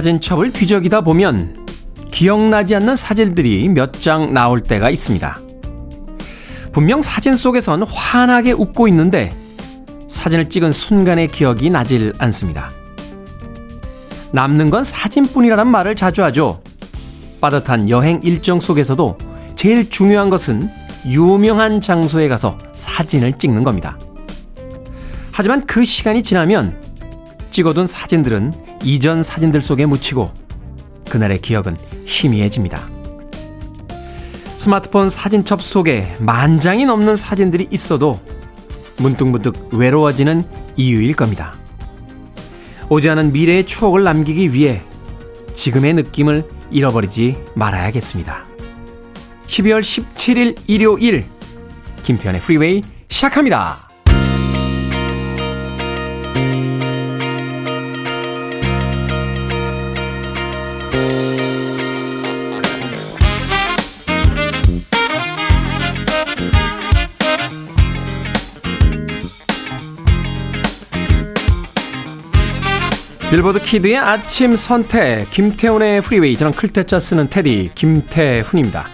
사진첩을 뒤적이다 보면 기억나지 않는 사진들이 몇 장 나올 때가 있습니다. 분명 사진 속에선 환하게 웃고 있는데 사진을 찍은 순간의 기억이 나질 않습니다. 남는 건 사진뿐이라는 말을 자주 하죠. 빠듯한 여행 일정 속에서도 제일 중요한 것은 유명한 장소에 가서 사진을 찍는 겁니다. 하지만 그 시간이 지나면 찍어둔 사진들은 이전 사진들 속에 묻히고 그날의 기억은 희미해집니다. 스마트폰 사진첩 속에 만 장이 넘는 사진들이 있어도 문득문득 외로워지는 이유일 겁니다. 오지 않은 미래의 추억을 남기기 위해 지금의 느낌을 잃어버리지 말아야겠습니다. 12월 17일 일요일 김태훈의 프리웨이 시작합니다. 빌보드 kid의 아침 선택 김태훈의 프리웨이 저는 클 태 자 쓰는 태디 김태훈입니다.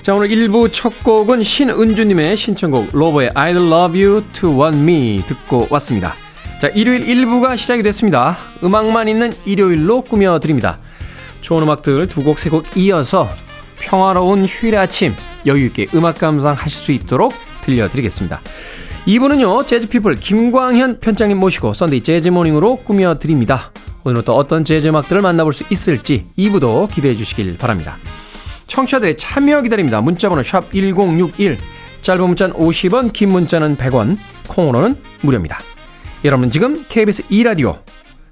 자 오늘 1부 첫 곡은 신은주님의 신청곡 로보의 I love you to want me 듣고 왔습니다. 자 일요일 1부가 시작이 됐습니다. 음악만 있는 일요일로 꾸며드립니다. 좋은 음악들 두 곡 세 곡 이어서 평화로운 휴일의 아침 여유있게 음악 감상하실 수 있도록 들려드리겠습니다. 2부는요, 재즈피플 김광현 편집장님 모시고 Sunday Jazz Morning으로 꾸며드립니다. 오늘은 또 어떤 재즈 음악들을 만나볼 수 있을지 2부도 기대해 주시길 바랍니다. 청취자들의 참여 기다립니다. 문자번호 샵 1061, 짧은 문자는 50원, 긴 문자는 100원, 콩으로는 무료입니다. 여러분 지금 KBS 2라디오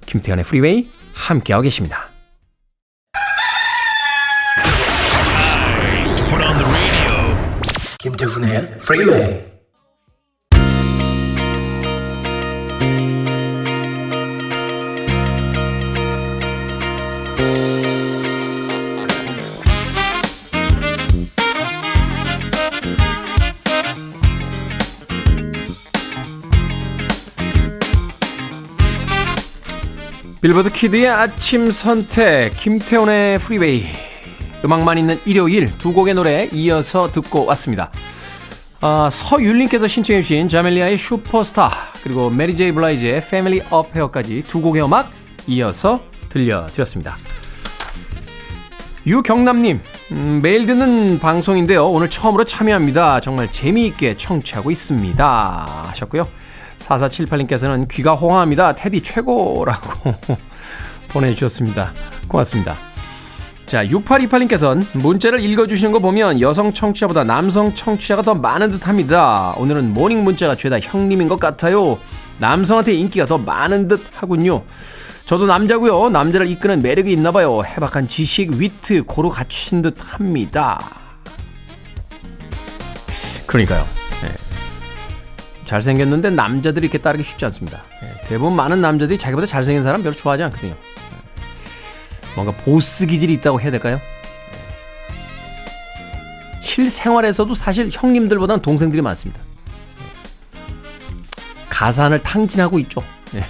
김태현의 프리웨이 함께하고 계십니다. 김태훈의 프리웨이 빌보드 키드의 아침 선택 김태훈의 프리웨이 음악만 있는 일요일 두 곡의 노래 이어서 듣고 왔습니다. 아, 서율님께서 신청해 주신 자멜리아의 슈퍼스타 그리고 메리 제이 블라이즈의 Family Affair까지 두 곡의 음악 이어서 들려드렸습니다. 유경남님 음, 매일 듣는 방송인데요. 오늘 처음으로 참여합니다. 정말 재미있게 청취하고 있습니다. 하셨고요. 4478님께서는 귀가 호강합니다. 테디 최고라고 보내주셨습니다. 고맙습니다. 자, 6828님께서는 문자를 읽어주시는 거 보면 여성 청취자보다 남성 청취자가 더 많은 듯 합니다. 오늘은 morning 문자가 죄다 형님인 것 같아요. 남성한테 인기가 더 많은 듯 하군요. 저도 남자고요. 남자를 이끄는 매력이 있나 봐요. 해박한 지식, 위트 고루 갖추신 듯 합니다. 그러니까요. 네. 잘생겼는데 남자들이 이렇게 따르기 쉽지 않습니다. 네. 대부분 많은 남자들이 자기보다 잘생긴 사람 별로 좋아하지 않거든요. 네. 뭔가 보스 기질이 있다고 해야 될까요? 네. 실생활에서도 사실 형님들보다는 동생들이 많습니다. 네. 가산을 탕진하고 있죠. 네.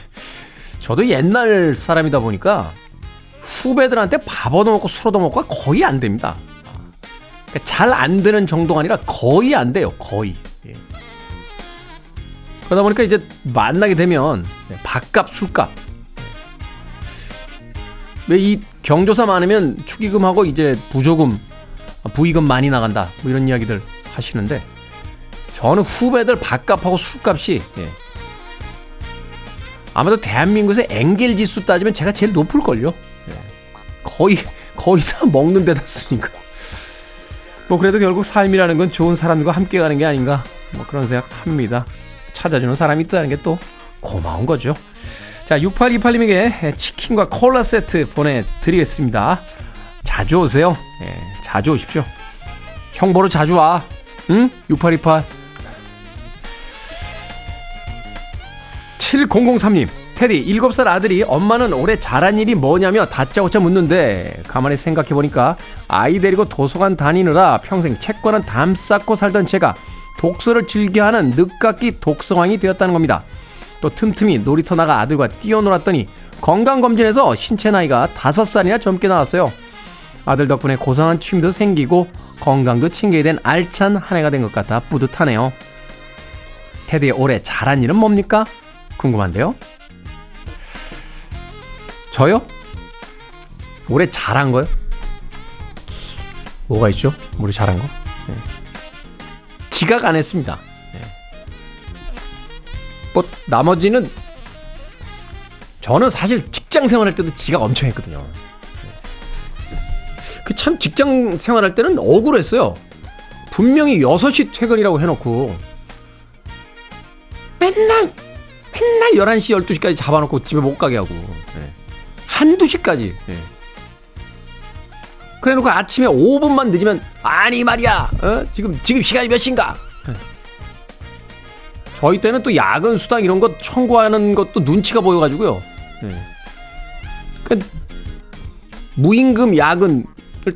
저도 옛날 사람이다 보니까 후배들한테 밥 얻어먹고 술 얻어먹고가 거의 안 됩니다. 그러니까 잘안 되는 정도가 아니라 거의 안 돼요. 거의. 예. 그러다 보니까 이제 만나게 되면 밥값, 술값. 왜 이 경조사 많으면 축의금하고 이제 부조금, 부의금 많이 나간다. 뭐 이런 이야기들 하시는데 저는 후배들 밥값하고 술값이 예. 아마도 대한민국에서 엥겔 지수 따지면 제가 제일 높을걸요. 거의, 거의 다 먹는 데다 쓰니까. 뭐 그래도 결국 삶이라는 건 좋은 사람들과 함께 가는 게 아닌가. 뭐 그런 생각 합니다. 찾아주는 사람이 있다는 게 또 고마운 거죠. 자, 6828님에게 치킨과 콜라 세트 보내드리겠습니다. 자주 오세요. 예, 자주 오십시오. 형 보러 자주 와. 응? 6828. 7003님, 테디, 7살 아들이 엄마는 올해 잘한 일이 뭐냐며 다짜고짜 묻는데, 가만히 생각해보니까 아이 데리고 도서관 다니느라 평생 책과는 담 쌓고 살던 제가 독서를 즐겨하는 늦깎이 독서왕이 되었다는 겁니다. 또 틈틈이 놀이터 나가 아들과 뛰어놀았더니 건강검진에서 신체 나이가 5살이나 젊게 나왔어요. 아들 덕분에 고상한 취미도 생기고 건강도 챙겨야 된 알찬 한 해가 된 것 같아 뿌듯하네요. 테디의 올해 잘한 일은 뭡니까? 궁금한데요. 저요? 올해 잘한 거요? 뭐가 있죠? 우리 잘한 거? 네. 지각 안 했습니다. 네. 뭐 나머지는 저는 사실 직장 생활할 때도 지각 엄청 했거든요. 그 참 직장 생활할 때는 억울했어요. 분명히 6시 퇴근이라고 해놓고 맨날 맨날 11시 12시까지 잡아놓고 집에 못 가게 하고 네. 한두 시까지 네. 그래 놓고 아침에 5분만 늦으면 아니 말이야 어? 지금 지금 시간이 몇 시인가 네. 저희 때는 또 야근 수당 이런 거 청구하는 것도 눈치가 보여가지고요 네. 그 무임금 야근을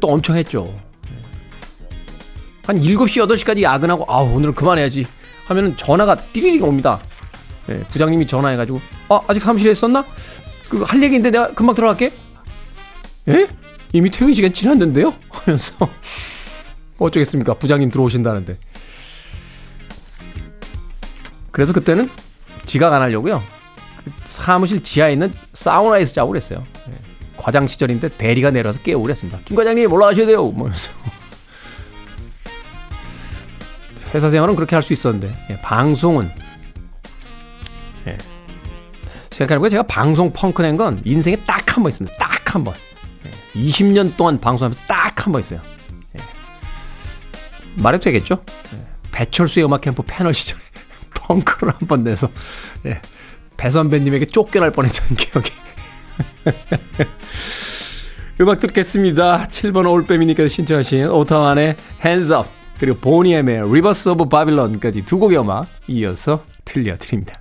또 엄청 했죠 한 7시 8시까지 야근하고 아 오늘은 그만해야지 하면은 전화가 띠리리가 옵니다. 네, 부장님이 전화해가지고 아 아직 사무실에 있었나? 그 할 얘기인데 내가 금방 들어갈게. 예? 이미 퇴근 시간 지났는데요? 하면서 어쩌겠습니까? 부장님 들어오신다는데. 그래서 그때는 지각 안 하려고요. 사무실 지하에 있는 사우나에서 자고 그랬어요. 네. 과장 시절인데 대리가 내려와서 깨우고 그랬습니다. 김 과장님 올라가셔야 돼요. 뭐 이러면서. 회사 생활은 그렇게 할 수 있었는데 예, 방송은 예. 생각해보니까 제가 방송 펑크 낸 건 인생에 딱 한 번 있습니다. 딱 한 번. 예. 20년 동안 방송하면서 딱 한 번 있어요. 예. 말해도 되겠죠? 예. 배철수의 음악 캠프 패널 시절에 펑크를 한 번 내서 예. 배 선배님에게 쫓겨날 뻔했던 기억이. 음악 듣겠습니다. 7번 올빼미님께서 신청하신 오타완의 Hands Up 그리고 보니엠의 Rivers of Babylon까지 두 곡의 음악 이어서 들려드립니다.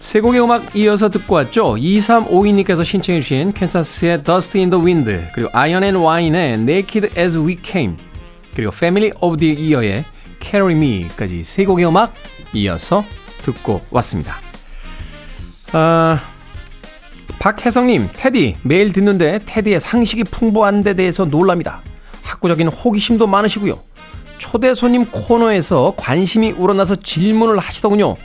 세 곡의 음악 이어서 듣고 왔죠. 2352님께서 신청해 주신 캔사스의 Dust in the Wind 그리고 Iron and Wine의 Naked as We Came 그리고 Family of the Year의 Carry Me까지 세 곡의 음악 이어서 듣고 왔습니다. 아, 박혜성님, 테디 매일 듣는데 테디의 상식이 풍부한 데 대해서 놀랍니다. 학구적인 호기심도 많으시고요. 초대 손님 코너에서 관심이 우러나서 질문을 하시더군요.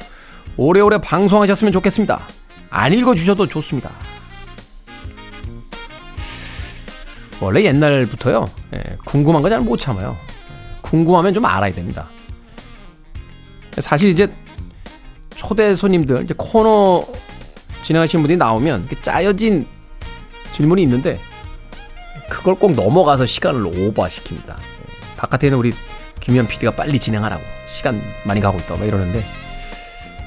오래오래 방송하셨으면 좋겠습니다. 안 읽어주셔도 좋습니다. 원래 옛날부터요, 예, 궁금한 거 잘 못 참아요. 궁금하면 좀 알아야 됩니다. 사실 이제 초대 손님들, 이제 코너 진행하시는 분이 나오면 짜여진 질문이 있는데 그걸 꼭 넘어가서 시간을 오버시킵니다. 바깥에는 우리 김현 PD가 빨리 진행하라고 시간 많이 가고 있다 막 이러는데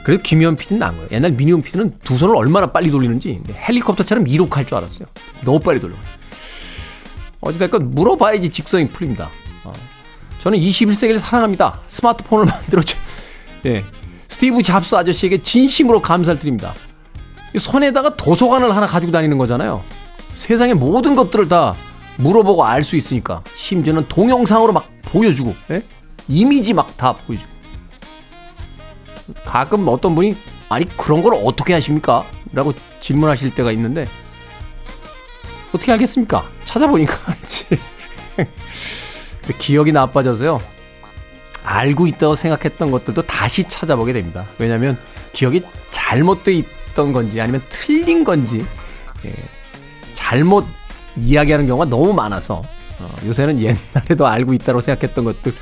그래도 김현 PD는 나은 거예요. 옛날 미니홈 PD는 두 손을 얼마나 빨리 돌리는지 헬리콥터처럼 이륙할 줄 알았어요. 너무 빨리 돌려. 어찌됐건 물어봐야지 직성이 풀립니다. 어. 저는 21세기를 사랑합니다. 스마트폰을 만들어줘. 예. 스티브 잡스 아저씨에게 진심으로 감사를 드립니다. 손에다가 도서관을 하나 가지고 다니는 거잖아요. 세상의 모든 것들을 다 물어보고 알 수 있으니까 심지어는 동영상으로 막 보여주고 예? 이미지 막 다 보여주고 가끔 어떤 분이 아니 그런 걸 어떻게 하십니까? 라고 질문하실 때가 있는데 어떻게 알겠습니까? 찾아보니까 알지 기억이 나빠져서요 알고 있다고 생각했던 것들도 다시 찾아보게 됩니다 왜냐하면 기억이 잘못돼 있던 건지 아니면 틀린 건지 예, 잘못 이야기하는 경우가 너무 많아서 어, 요새는 옛날에도 알고 있다고 생각했던 것들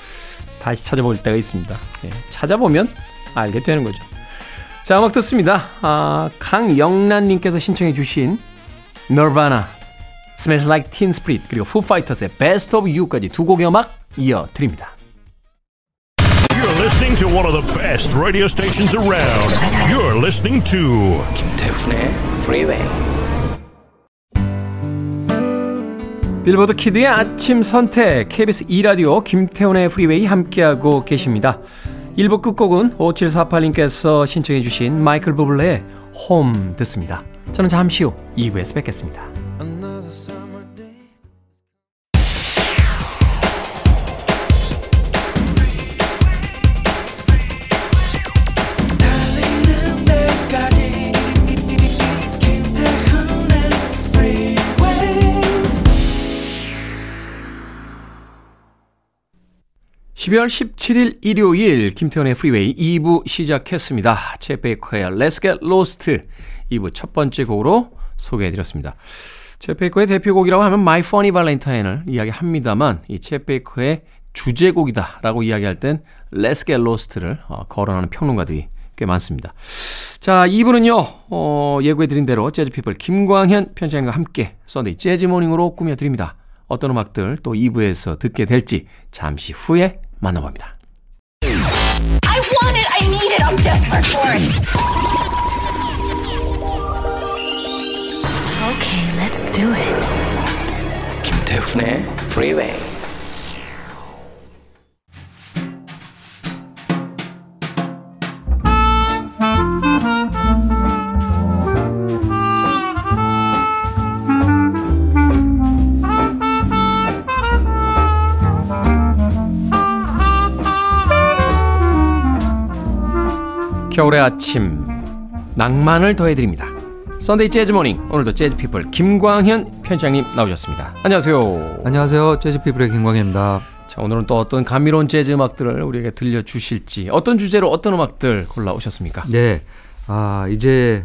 다시 찾아볼 때가 있습니다. 예, 찾아보면 알게 되는 거죠. 자, 음악 듣습니다. 아, 강영란님께서 신청해 주신 너바나 Smells Like Teen Spirit 그리고 Foo Fighters의 Best of You까지 두 곡의 음악 이어드립니다. You're listening to one of the best radio stations around. You're listening to 김태훈의 Freeway. 빌보드 키드의 아침 선택 KBS 2라디오 김태훈의 프리웨이 함께하고 계십니다. 1부 끝곡은 5748님께서 신청해 주신 마이클 부블레의 홈 듣습니다. 저는 잠시 후 2부에서 뵙겠습니다. 12월 17일 일요일 김태훈의 프리웨이 2부 시작했습니다. 쳇 베이커의 Let's Get Lost 2부 첫 번째 곡으로 소개해드렸습니다. 쳇 베이커의 대표곡이라고 하면 My Funny Valentine을 이야기합니다만 이 쳇 베이커의 주제곡이다라고 이야기할 땐 Let's Get Lost를 어, 거론하는 평론가들이 꽤 많습니다. 자, 2부는요, 어, 예고해드린 대로 재즈피플 김광현 편집장님과 함께 Sunday Jazz Morning으로 꾸며드립니다. 어떤 음악들 또 2부에서 듣게 될지 잠시 후에 만나봅니다. I want it. I need it. I'm desperate for it. Okay, let's do it. 김태훈의 Freeway. 겨울의 아침 낭만을 더해드립니다. Sunday Jazz Morning 오늘도 재즈 피플 김광현 편집장님 나오셨습니다. 안녕하세요. 안녕하세요. 재즈 피플의 김광현입니다. 자 오늘은 또 어떤 감미로운 재즈 음악들을 우리에게 들려주실지 어떤 주제로 어떤 음악들 골라오셨습니까? 네. 아, 이제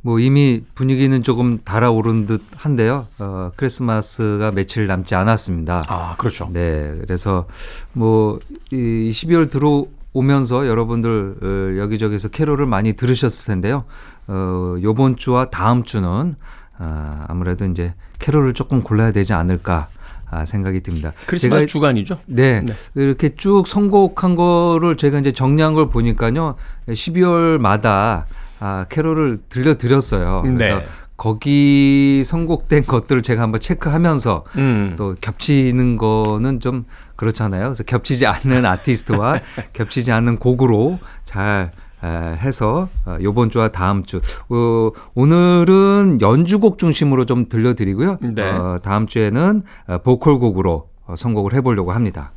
뭐 이미 분위기는 조금 달아오른 듯 한데요. 어, 크리스마스가 며칠 남지 않았습니다. 아 그렇죠. 네. 그래서 뭐 이 12월 들어 오면서 여러분들 어, 여기저기서 캐롤을 많이 들으셨을 텐데요. 어, 요번 주와 다음 주는 아, 아무래도 이제 캐롤을 조금 골라야 되지 않을까 아, 생각이 듭니다. 크리스마스 제가 주간이죠? 네. 네. 이렇게 쭉 선곡한 거를 제가 이제 정리한 걸 보니까요. 12월마다 아, 캐롤을 들려드렸어요. 그래서 네. 거기 선곡된 것들을 제가 한번 체크하면서 음. 또 겹치는 거는 좀 그렇잖아요. 그래서 겹치지 않는 아티스트와 겹치지 않는 곡으로 잘 에, 해서 어, 요번 주와 다음 주 어, 오늘은 연주곡 중심으로 좀 들려드리고요. 네. 어, 다음 주에는 어, 보컬 곡으로 어, 선곡을 해보려고 합니다.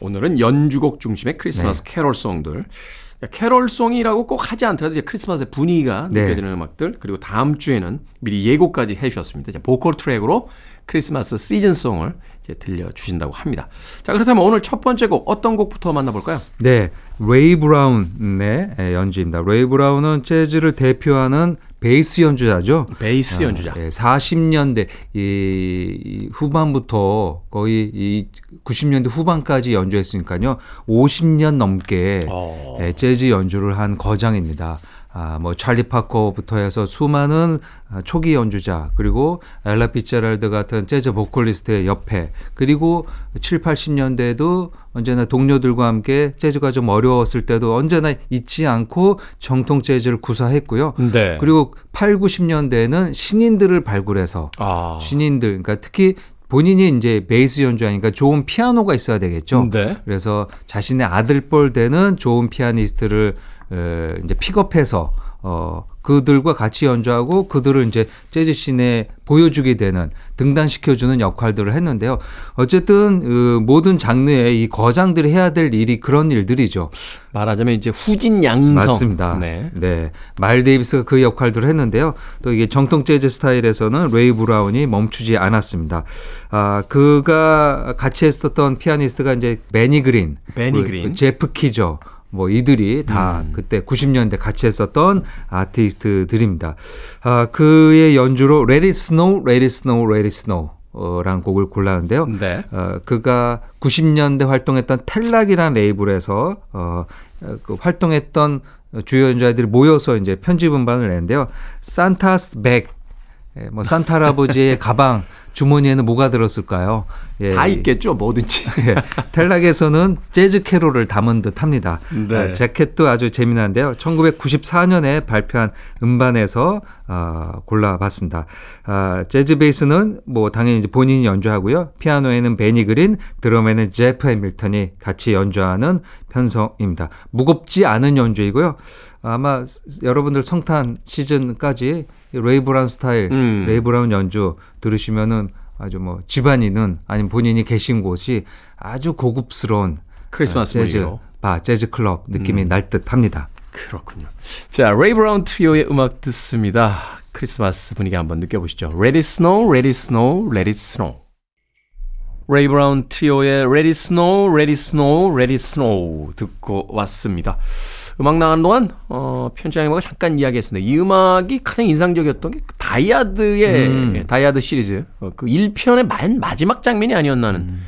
오늘은 연주곡 중심의 크리스마스 네. 캐롤송들. 캐롤송이라고 꼭 하지 않더라도 이제 크리스마스의 분위기가 네. 느껴지는 음악들 그리고 다음 주에는 미리 예고까지 해주셨습니다. 이제 보컬 트랙으로 크리스마스 시즌송을 이제 들려주신다고 합니다. 자 그렇다면 오늘 첫 번째 곡 어떤 곡부터 만나볼까요? 네, 레이 브라운의 예, 연주입니다. 레이 브라운은 재즈를 대표하는 베이스 연주자죠. 베이스 아, 연주자. 예, 40년대 이, 이 후반부터 거의 이 90년대 후반까지 연주했으니까요. 50년 넘게 어. 예, 재즈 연주를 한 거장입니다. 아, 뭐 찰리 파커부터 해서 수많은 아, 초기 연주자 그리고 엘라 피처랄드 같은 재즈 보컬리스트의 옆에 그리고 7, 80년대에도 언제나 동료들과 함께 재즈가 좀 어려웠을 때도 언제나 잊지 않고 정통 재즈를 구사했고요. 네. 그리고 8, 90년대에는 신인들을 발굴해서 아. 신인들 그러니까 특히 본인이 이제 베이스 연주하니까 좋은 피아노가 있어야 되겠죠. 네. 그래서 자신의 아들뻘 되는 좋은 피아니스트를 에, 이제 픽업해서 어 그들과 같이 연주하고 그들을 이제 재즈 scene에 보여주게 되는 등단시켜주는 역할들을 했는데요. 어쨌든 그 모든 장르의 이 거장들이 해야 될 일이 그런 일들이죠. 말하자면 이제 후진 양성. 맞습니다. 네. 네. 마일 데이비스가 그 역할들을 했는데요. 또 이게 정통 재즈 스타일에서는 레이 브라운이 멈추지 않았습니다. 아, 그가 같이 했었던 피아니스트가 이제 베니 그린, 베니 그- 그린. 그 제프 키저 뭐 이들이 다 그때 90년대 같이 했었던 아티스트들입니다. 아, 그의 연주로 Let It Snow, Let It Snow, Let It Snow 라는 곡을 골랐는데요. 네. 어, 그가 90년대 활동했던 텔락이라는 레이블에서 어, 어, 그 활동했던 주요 연주자들이 모여서 이제 편집 음반을 냈는데요. 산타스 백 예, 뭐 산타 할아버지의 가방 주머니에는 뭐가 들었을까요? 예, 다 있겠죠, 뭐든지. 예, 텔락에서는 재즈 캐롤을 담은 듯합니다. 네. 아, 재킷도 아주 재미난데요. 1994년에 발표한 음반에서 어, 골라봤습니다. 아, 재즈 베이스는 뭐 당연히 이제 본인이 연주하고요. 피아노에는 베니 그린, 드럼에는 제프 해밀턴이 같이 연주하는 편성입니다. 무겁지 않은 연주이고요. 아마 여러분들 성탄 시즌까지 레이 브라운 스타일, 음. 레이 브라운 연주 들으시면은 아주 뭐 집 안이나 아니면 본인이 계신 곳이 아주 고급스러운 크리스마스 어, 재즈 분위기로. 바, 재즈 클럽 느낌이 날 듯합니다. 그렇군요. 자, 레이 브라운 트리오의 음악 듣습니다. 크리스마스 분위기 한번 느껴보시죠. Let it snow, let it snow, let it snow. 레이 브라운 트리오의 Let it snow, let it snow, let it snow 듣고 왔습니다. 음악 나가는 동안 어, 편집장님과 잠깐 이야기했습니다. 이 음악이 가장 인상적이었던 게 다이하드의 음. 예, 다이하드 시리즈 어, 그 1편의 맨 마지막 장면이 아니었나는 음.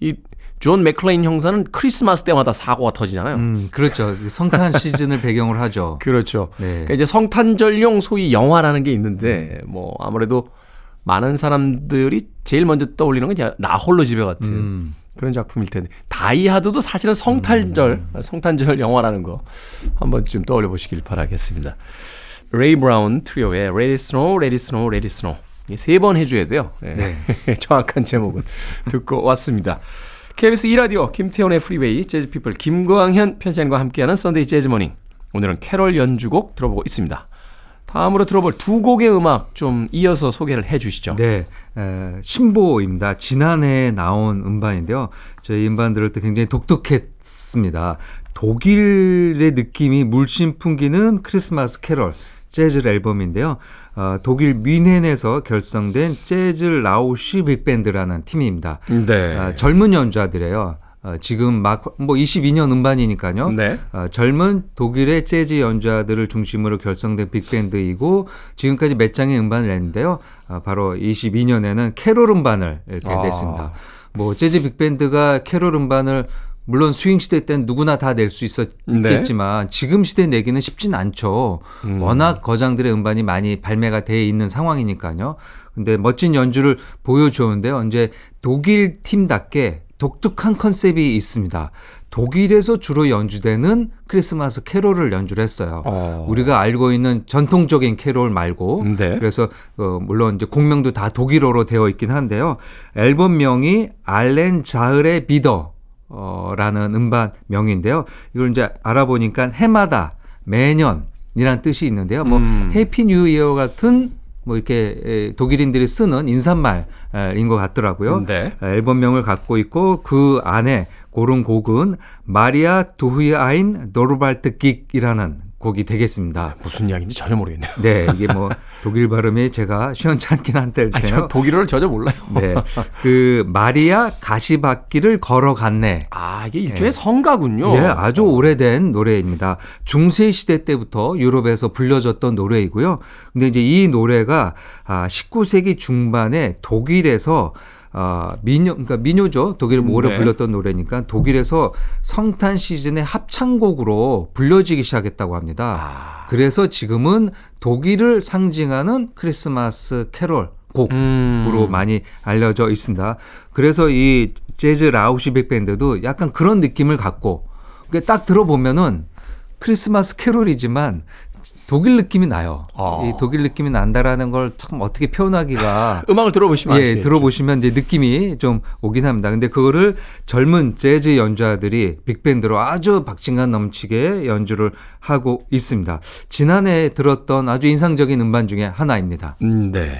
이 존 맥클레인 형사는 크리스마스 때마다 사고가 터지잖아요. 음, 그렇죠. 성탄 시즌을 배경으로 하죠. 그렇죠. 네. 그러니까 이제 성탄절용 소위 영화라는 게 있는데 뭐 아무래도 많은 사람들이 제일 먼저 떠올리는 건 이제 나 홀로 집에 같은 음. 그런 작품일 텐데 다이하드도 사실은 성탄절 성탄절 영화라는 거 한번쯤 떠올려 보시길 바라겠습니다. 레이 브라운 트리오의 Let It Snow, Let It Snow 세번 해줘야 돼요. 네. 정확한 제목은 듣고 왔습니다. KBS 2라디오 김태훈의 Freeway 재즈피플 김광현 편집장과 함께하는 Sunday Jazz Morning 오늘은 캐롤 연주곡 들어보고 있습니다. 다음으로 들어볼 두 곡의 음악 좀 이어서 소개를 해 주시죠. 네, 에, 신보입니다. 지난해 나온 음반인데요. 저희 음반 들을 때 굉장히 독특했습니다. 독일의 느낌이 물씬 풍기는 크리스마스 캐롤. 재즈 앨범인데요. 어, 독일 뮌헨에서 결성된 Jazzrausch Bigband라는 팀입니다. 네. 아, 젊은 연주자들이에요. 어, 지금 막 뭐 22년 음반이니까요. 네. 어, 젊은 독일의 재즈 연주자들을 중심으로 결성된 빅밴드이고 지금까지 몇 장의 음반을 냈는데요. 아, 바로 22년에는 캐롤 음반을 이렇게 아. 냈습니다. 뭐 재즈 빅밴드가 캐롤 음반을 물론 스윙 시대 때는 누구나 다 낼 수 있었겠지만 지금 시대 내기는 쉽진 않죠. 워낙 거장들의 음반이 많이 발매가 돼 있는 상황이니까요. 근데 멋진 연주를 보여주었는데요. 이제 독일 팀답게 독특한 컨셉이 있습니다. 독일에서 주로 연주되는 크리스마스 캐롤을 연주를 했어요. 어. 우리가 알고 있는 전통적인 캐롤 말고 네. 그래서 어, 물론 이제 곡명도 다 독일어로 되어 있긴 한데요. 앨범명이 알렌 자흐의 비더 어, 라는 음반 명인데요. 이걸 이제 알아보니까 해마다 매년 이란 뜻이 있는데요. 뭐 음. Happy New Year 같은 뭐 이렇게 에, 독일인들이 쓰는 인사말인 것 같더라고요. 네. 앨범명을 갖고 있고 그 안에 고른 곡은 Maria durch ein Dornwald ging이라는 곡이 되겠습니다. 무슨 이야기인지 전혀 모르겠네요. 네, 이게 뭐 독일 발음이 제가 시원찮긴. 아니, 저 독일어를 전혀 몰라요. 네, 그 마리아 가시밭길을 걸어갔네. 아, 이게 일종의 성가군요. 예, 아주 오래된 노래입니다. 중세 시대 때부터 유럽에서 불려졌던 노래이고요. 근데 이제 이 노래가 아 19세기 중반에 독일에서 아, 민요, 그러니까 민요죠. 독일을 오래 네. 불렸던 노래니까 독일에서 성탄 시즌의 합창곡으로 불려지기 시작했다고 합니다. 그래서 지금은 독일을 상징하는 크리스마스 캐롤 곡으로 음. 많이 알려져 있습니다. 그래서 이 재즈 라우시 빅밴드도 약간 그런 느낌을 갖고 그게 딱 들어보면은 크리스마스 캐롤이지만 독일 느낌이 나요. 아. 이 독일 느낌이 난다라는 걸 참 어떻게 표현하기가 음악을 들어보시면 예, 아시겠죠. 들어보시면 이제 느낌이 좀 오긴 합니다. 근데 그거를 젊은 재즈 연주자들이 빅밴드로 아주 박진감 넘치게 연주를 하고 있습니다. 지난해 들었던 아주 인상적인 음반 중에 하나입니다. 음, 네.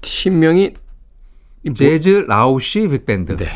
팀명이 이 뭐- Jazzrausch Bigband. 네.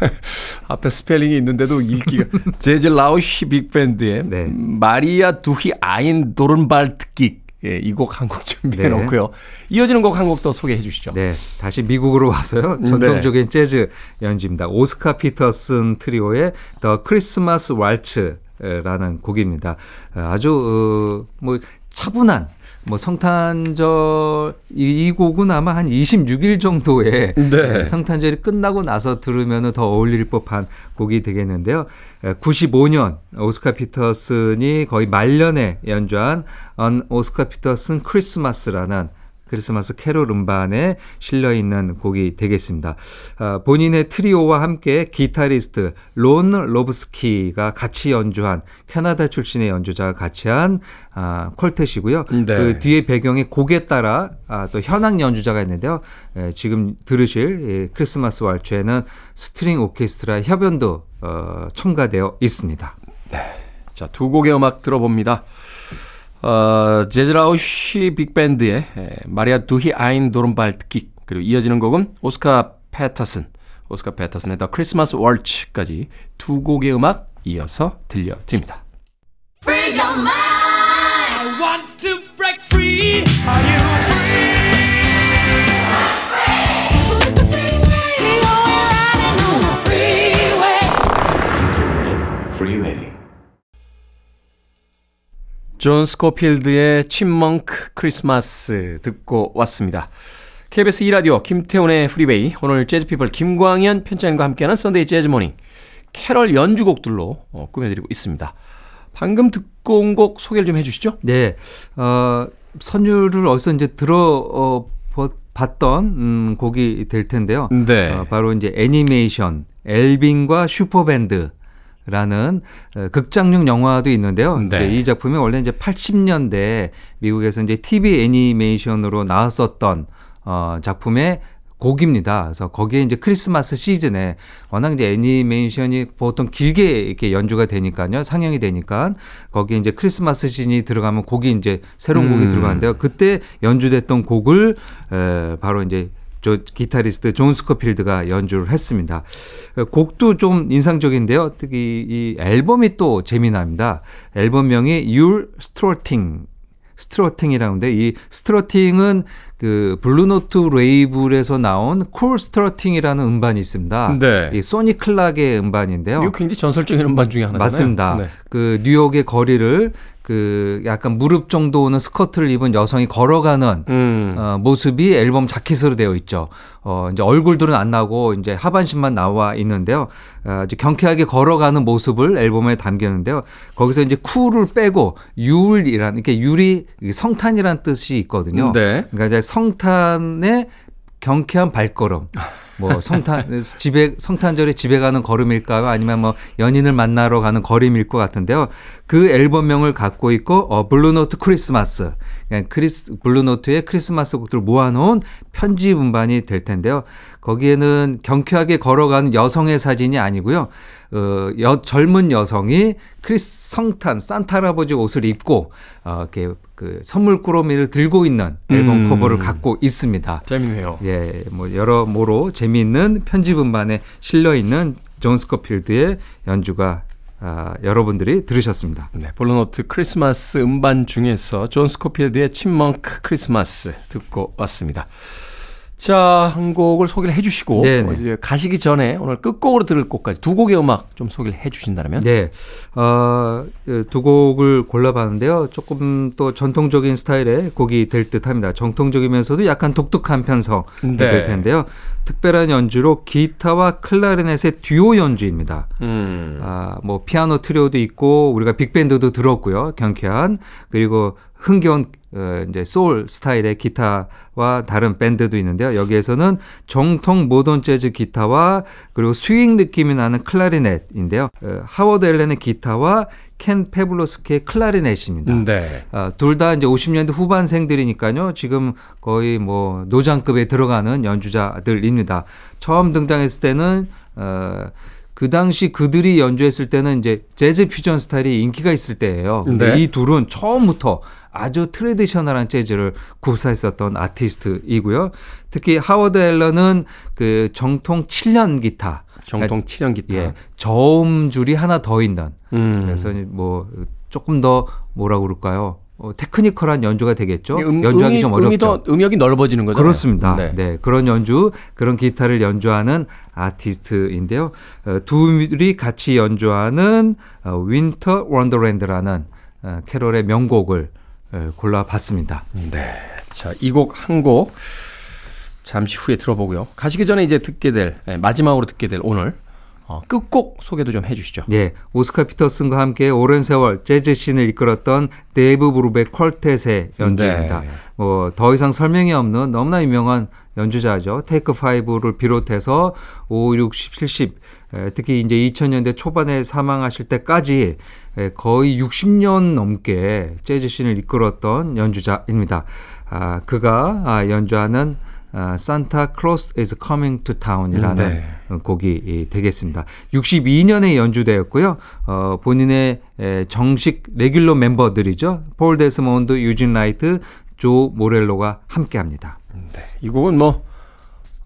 앞에 스펠링이 있는데도 읽기가 Jazzrausch Bigband의 네. Maria durch ein Dornwald ging 예, 이 곡 한 곡 준비해 네. 놓고요. 이어지는 곡 한 곡 더 소개해 주시죠. 네, 다시 미국으로 와서요. 네. 전통적인 재즈 연주입니다. 오스카 피터슨 트리오의 The Christmas Waltz 라는 곡입니다. 아주 어, 뭐 차분한 뭐 성탄절 이, 이 곡은 아마 한 26일 정도에 네. 성탄절이 끝나고 나서 들으면 더 어울릴 법한 곡이 되겠는데요. 95년 오스카 피터슨이 거의 말년에 연주한 On 오스카 피터슨 크리스마스라는 크리스마스 캐롤 음반에 실려 있는 곡이 되겠습니다. 아, 본인의 트리오와 함께 기타리스트 론 로브스키가 같이 연주한 캐나다 출신의 연주자가 같이 한 아, quartet이고요. 네. 그 뒤에 배경에 곡에 따라 아, 또 현악 연주자가 있는데요. 에, 지금 들으실 이 크리스마스 왈츠에는 스트링 오케스트라 협연도 어, 첨가되어 있습니다. 자, 두 곡의 음악 들어봅니다. 어, Jazzrausch Bigband의 에, Maria durch ein Dornwald ging 그리고 이어지는 곡은 오스카 피터슨 오스카 피터슨의 The Christmas Waltz까지 두 곡의 음악 이어서 들려드립니다. Freeway. 존 스코필드의 Chipmunk Christmas 듣고 왔습니다. KBS 2라디오 김태훈의 Freeway 오늘 재즈피플 김광현 편집장과 함께하는 Sunday Jazz Morning 캐럴 연주곡들로 어, 꾸며드리고 있습니다. 방금 듣고 온 곡 소개를 좀 해주시죠. 네, 어, 선율을 어디서 이제 들어 어, 봤던 음, 곡이 될 텐데요. 네. 어, 바로 이제 애니메이션 엘빈과 슈퍼밴드. 라는 어, 극장용 영화도 있는데요. 네. 이 작품이 원래 이제 80년대 미국에서 이제 TV 애니메이션으로 나왔었던 어, 작품의 곡입니다. 그래서 거기에 이제 크리스마스 시즌에 워낙 이제 애니메이션이 보통 길게 이렇게 연주가 되니까요. 상영이 되니까 거기에 이제 크리스마스 시즌이 들어가면 곡이 이제 새로운 곡이 음. 들어가는데요. 그때 연주됐던 곡을 에, 바로 이제 저 기타리스트 존 스코필드가 연주를 했습니다. 어, 곡도 좀 인상적인데요. 특히 이 앨범이 또 재미납니다. 앨범명이 Yule Struttin'. Struttin'이라는데 이 Struttin'은 그 블루노트 레이블에서 나온 Cool Struttin'이라는 음반이 있습니다. 네. 이 소니 클락의 음반인데요. 이거 굉장히 전설적인 음반 중에 하나잖아요. 맞습니다. 네. 그 뉴욕의 거리를 그 약간 무릎 정도 오는 스커트를 입은 여성이 걸어가는 음. 어, 모습이 앨범 자켓으로 되어 있죠. 어, 이제 얼굴들은 안 나고 이제 하반신만 나와 있는데요. 어, 이제 경쾌하게 걸어가는 모습을 앨범에 담겼는데요. 거기서 이제 Cool을 빼고 Yule이라는 이렇게 Yule이 성탄이라는 뜻이 있거든요. 네. 그러니까 이제 성탄의 경쾌한 발걸음. 뭐 성탄 집에 성탄절에 집에 가는 걸음일까요? 아니면 뭐 연인을 만나러 가는 걸음일 것 같은데요. 그 앨범명을 갖고 있고 어 블루노트 크리스마스. 크리스 블루노트의 크리스마스 곡들을 모아 놓은 편집 음반이 될 텐데요. 거기에는 경쾌하게 걸어가는 여성의 사진이 아니고요. 어, 여, 젊은 여성이 크리스 성탄 산타 할아버지 옷을 입고 어, 이렇게 그 선물 꾸러미를 들고 있는 앨범 음. 커버를 갖고 있습니다. 재밌네요. 예, 뭐 여러모로 재미있는 편집 음반에 실려 있는 존 스코필드의 연주가 아, 여러분들이 들으셨습니다. 네, 블루노트 크리스마스 음반 중에서 존 스코필드의 Chipmunk Christmas 듣고 왔습니다. 자, 한 곡을 소개를 해 주시고 네네. 어, 이제 가시기 전에 오늘 끝곡으로 들을 곡까지 두 곡의 음악 좀 소개를 해 주신다면. 네, 어, 그두 곡을 골라 봤는데요. 조금 또 전통적인 스타일의 곡이 될 듯합니다. 정통적이면서도 약간 독특한 편성이 네. 될 텐데요. 특별한 연주로 기타와 클라리넷의 듀오 연주입니다. 음. 아, 뭐 피아노 트리오도 있고 우리가 빅밴드도 들었고요. 경쾌한 그리고 흥겨운 어, 이제 소울 스타일의 기타와 다른 밴드도 있는데요. 여기에서는 정통 모던 재즈 기타와 그리고 스윙 느낌이 나는 클라리넷인데요. 어, 하워드 앨런의 기타와 켄 페플로스키의 클라리넷입니다. 네. 아, 둘다 이제 50년대 후반생들이니까요. 지금 거의 뭐 노장급에 들어가는 연주자들입니다. 처음 등장했을 때는 어, 그 당시 그들이 연주했을 때는 이제 재즈 퓨전 스타일이 인기가 있을 때예요. 근데 네. 이 둘은 처음부터 아주 트레디셔널한 재즈를 구사했었던 아티스트이고요. 특히 하워드 앨런은 그 정통 7년 기타, 정통 7년 기타. 예, 저음 줄이 하나 더 있는 음. 그래서 뭐 조금 더 뭐라 그럴까요? 어, 테크니컬한 연주가 되겠죠. 음, 연주하기 음이, 좀 음이 어렵죠. 더 음역이 넓어지는 거죠. 그렇습니다. 네. 그런 연주, 그런 기타를 연주하는 아티스트인데요. 어, 둘이 같이 연주하는 어, Winter Wonderland라는 어, 캐롤의 명곡을 어, 골라봤습니다. 네. 자, 이 곡 한 곡 잠시 후에 들어보고요. 가시기 전에 이제 듣게 될 예, 마지막으로 듣게 될 오늘 어, 끝곡 소개도 좀 해주시죠. 예, 오스카 피터슨과 함께 오랜 세월 재즈 scene을 이끌었던 데이브 브루백 Quartet의 연주입니다. 네. 뭐더 이상 설명이 없는 너무나 유명한 연주자죠. Take 5를 비롯해서 5, 6, 10, 70 에, 특히 이제 2000년대 초반에 사망하실 때까지 에, 거의 60년 넘게 재즈 scene을 이끌었던 연주자입니다. 아, 그가 아, 연주하는 아, Santa Claus is Coming to Town이라는 네. 어, 곡이 이, 되겠습니다. 62년에 연주되었고요. 어, 본인의 에, 정식 regular 멤버들이죠. 폴 데스몬드, 유진 라이트, 조 모렐로가 함께합니다. 네. 이 곡은 뭐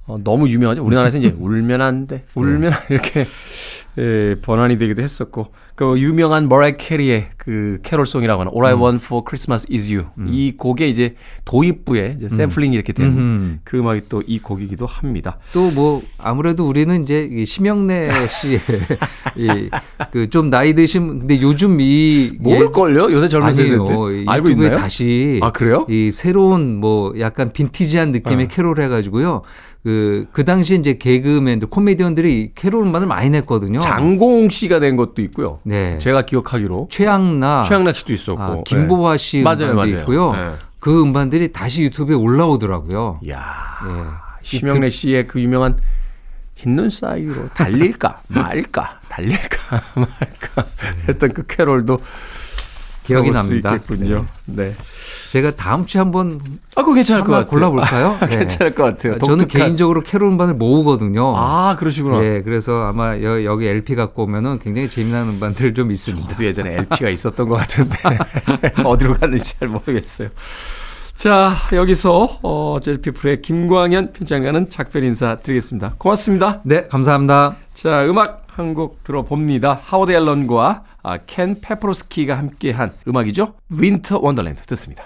어, 너무 유명하죠. 우리나라에서 이제 울면 안 돼, 울면 안 돼, 이렇게 예, 번안이 되기도 했었고 그 유명한 머라이 캐리의 그 캐롤송이라고 하는 All I Want for Christmas Is You 이 곡의 이제 도입부에 이제 샘플링이 이렇게 된 음흠. 그 음악이 또 이 곡이기도 합니다. 또 뭐 아무래도 우리는 이제 이 심형래 씨의 이그 좀 나이 드신 근데 요즘 이 모를 걸요? 요새 젊은. 세대들 이 알고 있나요? 다시 아, 그래요? 이 새로운 뭐 약간 빈티지한 느낌의 어. 캐롤 해가지고요. 그, 그 당시 이제 개그맨들, 코미디언들이 캐롤 음반을 많이 냈거든요. 장공 씨가 된 것도 있고요. 네. 제가 기억하기로 최양나, 최양락 씨도 있었고 아, 김보화 씨 네. 맞아요, 맞아요. 있고요. 네. 그 음반들이 다시 유튜브에 올라오더라고요. 야 예. 심영래 씨의 그 유명한 흰눈 사이로 달릴까 말까 달릴까 말까 했던 그 캐롤도 기억이 납니다. 있겠군요. 네. 제가 다음 주에 한번 아, 그거 괜찮을 것 같아요. 골라볼까요? 네. 괜찮을 것 같아요. 저는 독특한- 개인적으로 캐롤 음반을 모으거든요. 아, 그러시구나. 예, 그래서 아마 여, 여기 LP 갖고 오면은 굉장히 재미난 음반들 좀 있습니다. 저도 예전에 LP가 있었던 것 같은데 어디로 갔는지 잘 모르겠어요. 자, 여기서 어, 재즈피플의 김광현 편집장과는 작별 인사 드리겠습니다. 고맙습니다. 네, 감사합니다. 자, 음악 한 곡 들어봅니다. 하워드 앨런과 아, 켄 페플로스키가 함께한 음악이죠. Winter Wonderland 듣습니다.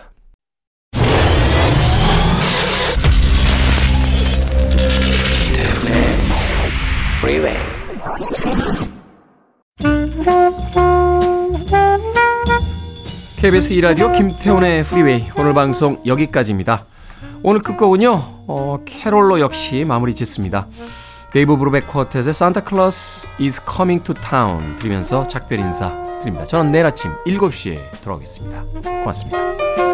Freeway. KBS 2라디오 김태훈의 프리웨이 오늘 방송 여기까지입니다. 오늘 끝곡은요. 어, 캐롤로 역시 마무리 짓습니다. 데이브 브루백 쿼텟의 Santa Claus is coming to town 들으면서 작별 인사 드립니다. 저는 내일 아침 7시에 돌아오겠습니다. 고맙습니다.